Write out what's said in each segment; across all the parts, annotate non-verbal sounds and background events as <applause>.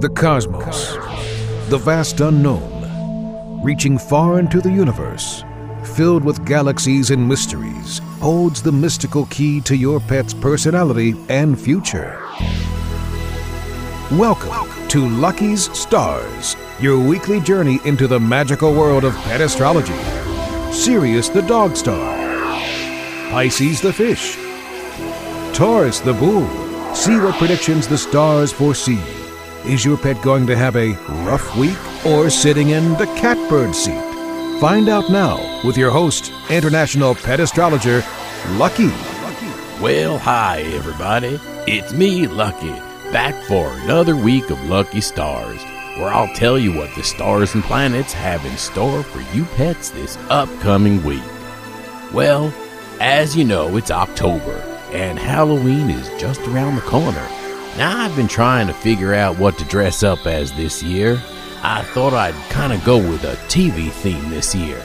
The cosmos, the vast unknown, reaching far into the universe, filled with galaxies and mysteries, holds the mystical key to your pet's personality and future. Welcome to Lucky's Stars, your weekly journey into the magical world of pet astrology. Sirius the dog star, Pisces the fish, Taurus the bull. See what predictions the stars foresee. Is your pet going to have a rough week or sitting in the catbird seat? Find out now with your host, international pet astrologer, Lucky. Well, hi, everybody. It's me, Lucky, back for another week of Lucky Stars, where I'll tell you what the stars and planets have in store for you pets this upcoming week. Well, as you know, it's October, and Halloween is just around the corner. Now, I've been trying to figure out what to dress up as this year. I thought I'd kind of go with a TV theme this year.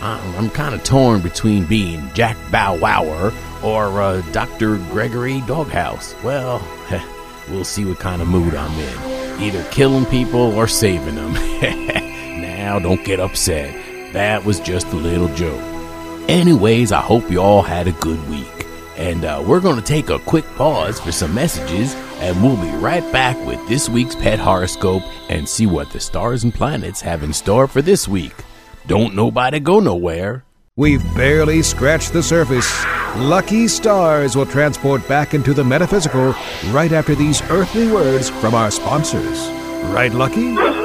I'm, kind of torn between being Jack Bow Wower or uh, Dr. Gregory Doghouse. Well, <laughs> we'll see what kind of mood I'm in. Either killing people or saving them. <laughs> now, don't get upset. That was just a little joke. Anyways, I hope you all had a good week. And uh, we're going to take a quick pause for some messages, and we'll be right back with this week's pet horoscope and see what the stars and planets have in store for this week. Don't nobody go nowhere. We've barely scratched the surface. Lucky stars will transport back into the metaphysical right after these earthly words from our sponsors. Right, Lucky?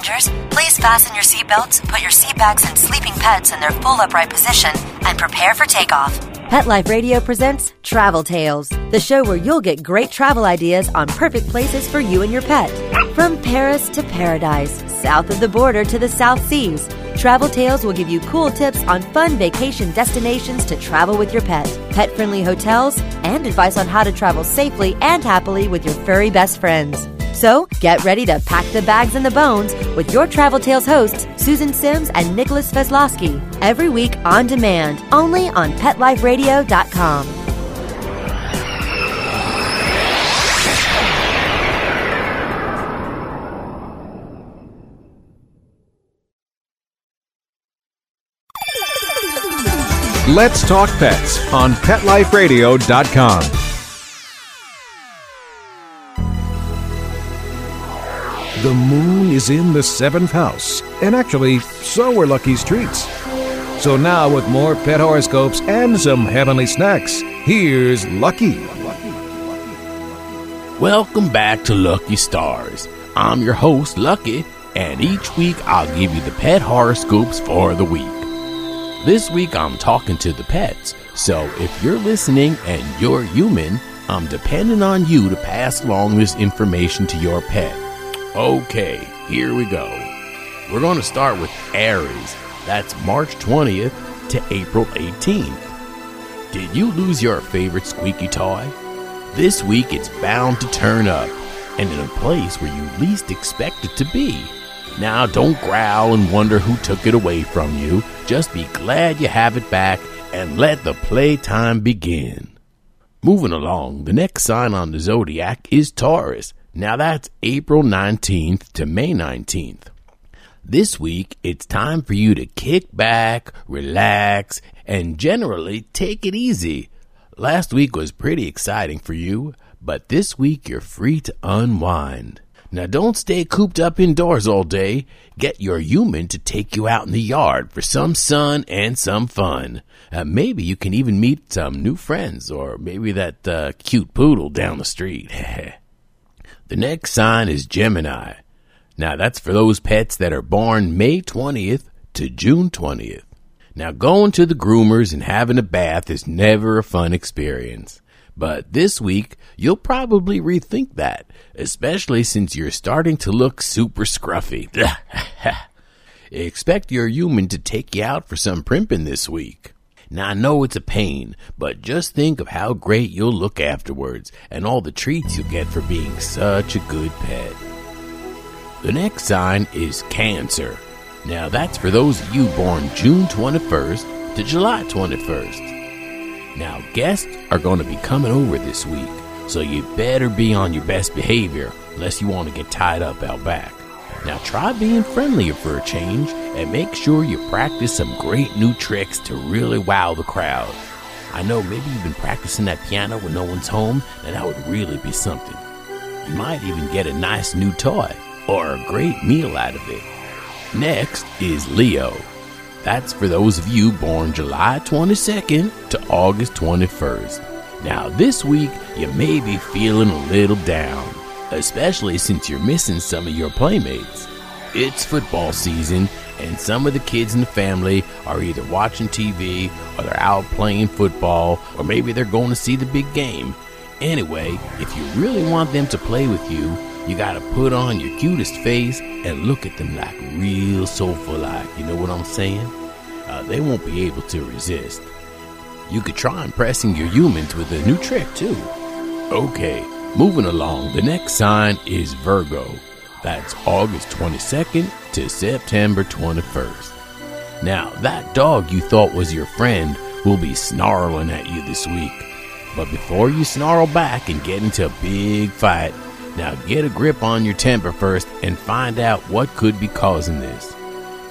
Passengers, please fasten your seatbelts, put your seat bags and sleeping pets in their full upright position, and prepare for takeoff. Pet Life Radio presents Travel Tales, the show where you'll get great travel ideas on perfect places for you and your pet. From Paris to paradise, south of the border to the South Seas, Travel Tales will give you cool tips on fun vacation destinations to travel with your pet, pet friendly hotels, and advice on how to travel safely and happily with your furry best friends. So get ready to pack the bags and the bones with your Travel Tales hosts, Susan Sims and Nicholas Veslowski, every week on demand, only on PetLifeRadio.com. Let's talk pets on PetLifeRadio.com. The moon is in the seventh house, and actually, so are Lucky's treats. So now, with more pet horoscopes and some heavenly snacks, here's Lucky. Welcome back to Lucky Stars. I'm your host, Lucky, and each week I'll give you the pet horoscopes for the week. This week I'm talking to the pets, so if you're listening and you're human, I'm depending on you to pass along this information to your pet. Okay, here we go. We're going to start with Aries. That's March 20th to April 18th. Did you lose your favorite squeaky toy? This week it's bound to turn up, and in a place where you least expect it to be. Now, don't growl and wonder who took it away from you. Just be glad you have it back and let the playtime begin. Moving along, the next sign on the zodiac is Taurus. Now that's April 19th to May 19th. This week, it's time for you to kick back, relax, and generally take it easy. Last week was pretty exciting for you, but this week you're free to unwind. Now don't stay cooped up indoors all day. Get your human to take you out in the yard for some sun and some fun. Uh, maybe you can even meet some new friends or maybe that uh, cute poodle down the street. <laughs> the next sign is Gemini. Now that's for those pets that are born May 20th to June 20th. Now going to the groomers and having a bath is never a fun experience. But this week, you'll probably rethink that, especially since you're starting to look super scruffy. <laughs> Expect your human to take you out for some primping this week. Now I know it's a pain, but just think of how great you'll look afterwards and all the treats you'll get for being such a good pet. The next sign is Cancer. Now that's for those of you born June 21st to July 21st. Now, guests are going to be coming over this week, so you better be on your best behavior unless you want to get tied up out back. Now, try being friendlier for a change and make sure you practice some great new tricks to really wow the crowd. I know maybe you've been practicing that piano when no one's home, and that would really be something. You might even get a nice new toy or a great meal out of it. Next is Leo. That's for those of you born July 22nd to August 21st. Now, this week, you may be feeling a little down, especially since you're missing some of your playmates. It's football season, and some of the kids in the family are either watching TV or they're out playing football, or maybe they're going to see the big game. Anyway, if you really want them to play with you, you gotta put on your cutest face and look at them like real soulful like. You know what I'm saying? Uh, they won't be able to resist. You could try impressing your humans with a new trick too. Okay, moving along. The next sign is Virgo. That's August 22nd to September 21st. Now, that dog you thought was your friend will be snarling at you this week. But before you snarl back and get into a big fight, now get a grip on your temper first and find out what could be causing this.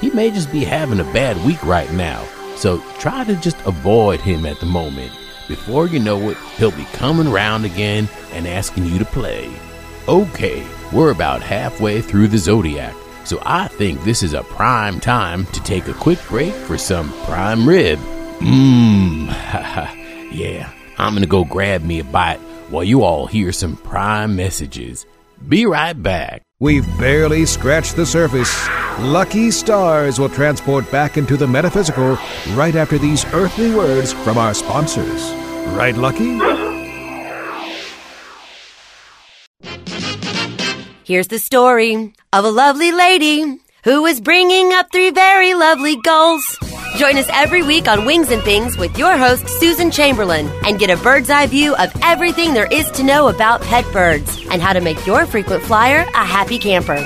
He may just be having a bad week right now, so try to just avoid him at the moment. Before you know it, he'll be coming round again and asking you to play. Okay, we're about halfway through the zodiac, so I think this is a prime time to take a quick break for some prime rib. Mmm, <laughs> yeah, I'm gonna go grab me a bite while you all hear some prime messages. Be right back. We've barely scratched the surface. Lucky stars will transport back into the metaphysical right after these earthly words from our sponsors. Right, Lucky? Here's the story of a lovely lady who was bringing up three very lovely goals. Join us every week on Wings and Things with your host, Susan Chamberlain, and get a bird's eye view of everything there is to know about pet birds and how to make your frequent flyer a happy camper.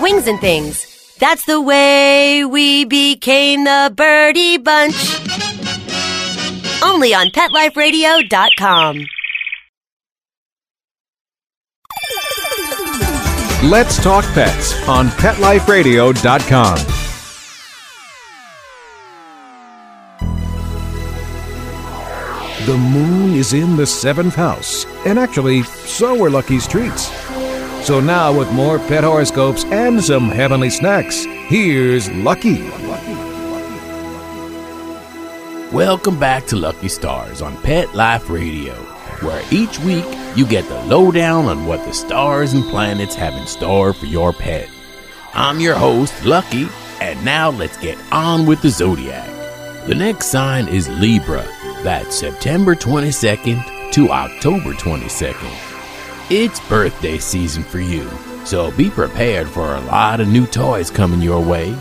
Wings and Things. That's the way we became the birdie bunch. Only on PetLifeRadio.com. Let's Talk Pets on PetLifeRadio.com. The moon is in the seventh house, and actually, so are Lucky's treats. So now, with more pet horoscopes and some heavenly snacks, here's Lucky. Welcome back to Lucky Stars on Pet Life Radio, where each week you get the lowdown on what the stars and planets have in store for your pet. I'm your host, Lucky, and now let's get on with the zodiac. The next sign is Libra. That's September 22nd to October 22nd. It's birthday season for you, so be prepared for a lot of new toys coming your way.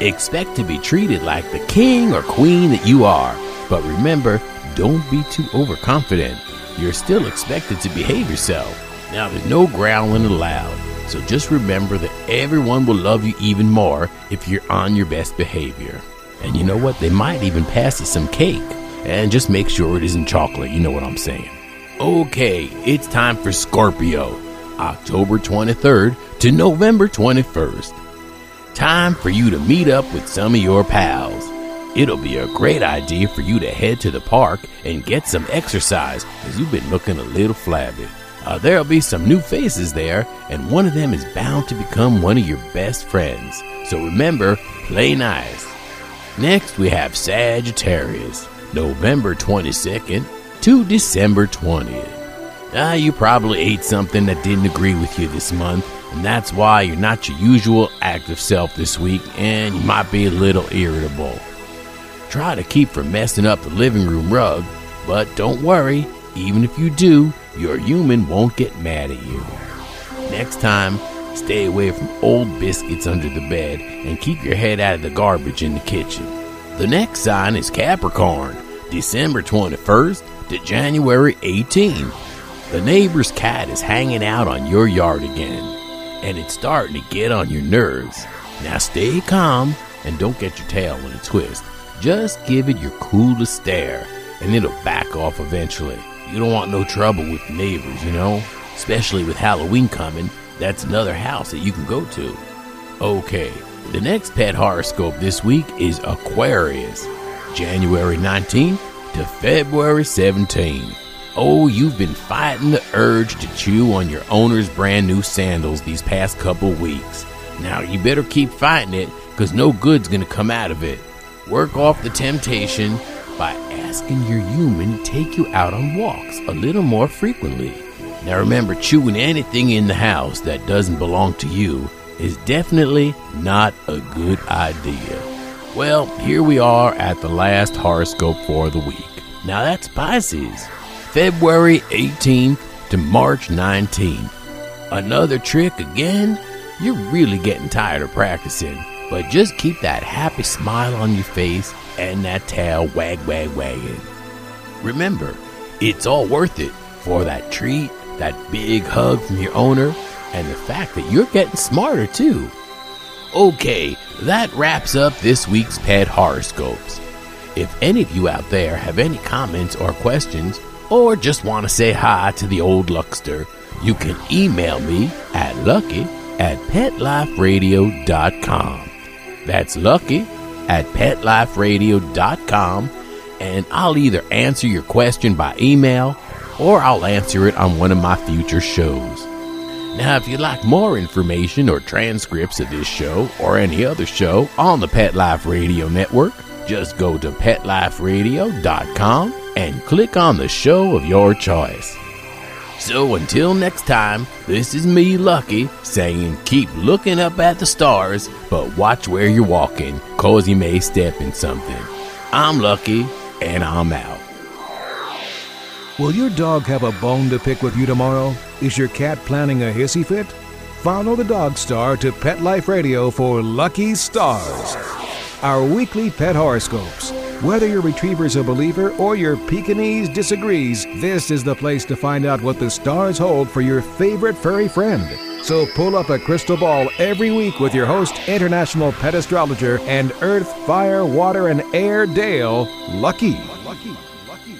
Expect to be treated like the king or queen that you are, but remember, don't be too overconfident. You're still expected to behave yourself. Now, there's no growling allowed, so just remember that everyone will love you even more if you're on your best behavior. And you know what? They might even pass you some cake. And just make sure it isn't chocolate, you know what I'm saying. Okay, it's time for Scorpio, October 23rd to November 21st. Time for you to meet up with some of your pals. It'll be a great idea for you to head to the park and get some exercise as you've been looking a little flabby. Uh, there'll be some new faces there, and one of them is bound to become one of your best friends. So remember, play nice. Next, we have Sagittarius, November 22nd to December 20th. Ah, you probably ate something that didn't agree with you this month, and that's why you're not your usual active self this week, and you might be a little irritable. Try to keep from messing up the living room rug, but don't worry, even if you do, your human won't get mad at you. Next time, stay away from old biscuits under the bed and keep your head out of the garbage in the kitchen. The next sign is Capricorn, December 21st to January 18th. The neighbor's cat is hanging out on your yard again, and it's starting to get on your nerves. Now stay calm and don't get your tail in a twist. just give it your coolest stare, and it'll back off eventually. You don't want no trouble with neighbors, you know? Especially with Halloween coming, that's another house that you can go to. Okay, the next pet horoscope this week is Aquarius, January 19th to February 17th. Oh, you've been fighting the urge to chew on your owner's brand new sandals these past couple weeks. Now you better keep fighting it, because no good's gonna come out of it. Work off the temptation by asking your human to take you out on walks a little more frequently. Now remember, chewing anything in the house that doesn't belong to you is definitely not a good idea. Well, here we are at the last horoscope for the week. Now that's Pisces, February 18th to March 19th. Another trick again? You're really getting tired of practicing, but just keep that happy smile on your face and that tail wag wag wagging. Remember, it's all worth it for that treat, that big hug from your owner, and the fact that you're getting smarter too. Okay, that wraps up this week's pet horoscopes. If any of you out there have any comments or questions, or just want to say hi to the old Luckster, you can email me at lucky at petliferadio.com. That's lucky at petliferadio.com, and I'll either answer your question by email or I'll answer it on one of my future shows. Now, if you'd like more information or transcripts of this show or any other show on the Pet Life Radio Network, just go to petliferadio.com and click on the show of your choice. So until next time, this is me, Lucky, saying keep looking up at the stars, but watch where you're walking, cause you may step in something. I'm Lucky, and I'm out. Will your dog have a bone to pick with you tomorrow? Is your cat planning a hissy fit? Follow the Dog Star to Pet Life Radio for Lucky Stars, our weekly pet horoscopes. Whether your retriever's a believer or your Pekingese disagrees, this is the place to find out what the stars hold for your favorite furry friend. So pull up a crystal ball every week with your host, international pet astrologer and earth, fire, water, and air Dale, Lucky.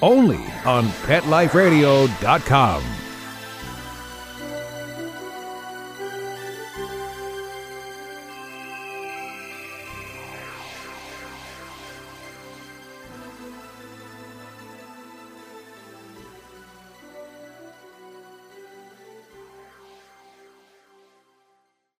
Only on PetLifeRadio.com.